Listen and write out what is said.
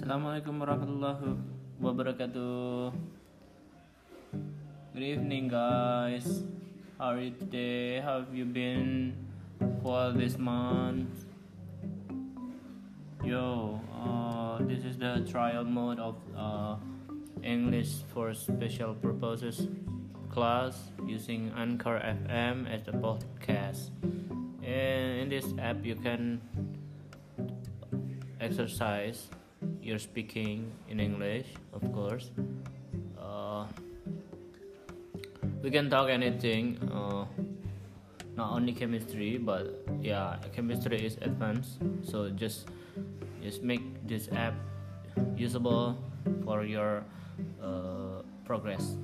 Assalamualaikum warahmatullahi wabarakatuh. Good evening, guys. How are you today? How have you been for this month? Yo, uh, this is the trial mode of uh, English for special purposes class using Anchor FM as the podcast. And in this app, you can exercise your speaking in English, of course. Uh, we can talk anything, uh, not only chemistry, but yeah, chemistry is advanced. So just just make this app usable for your uh, progress.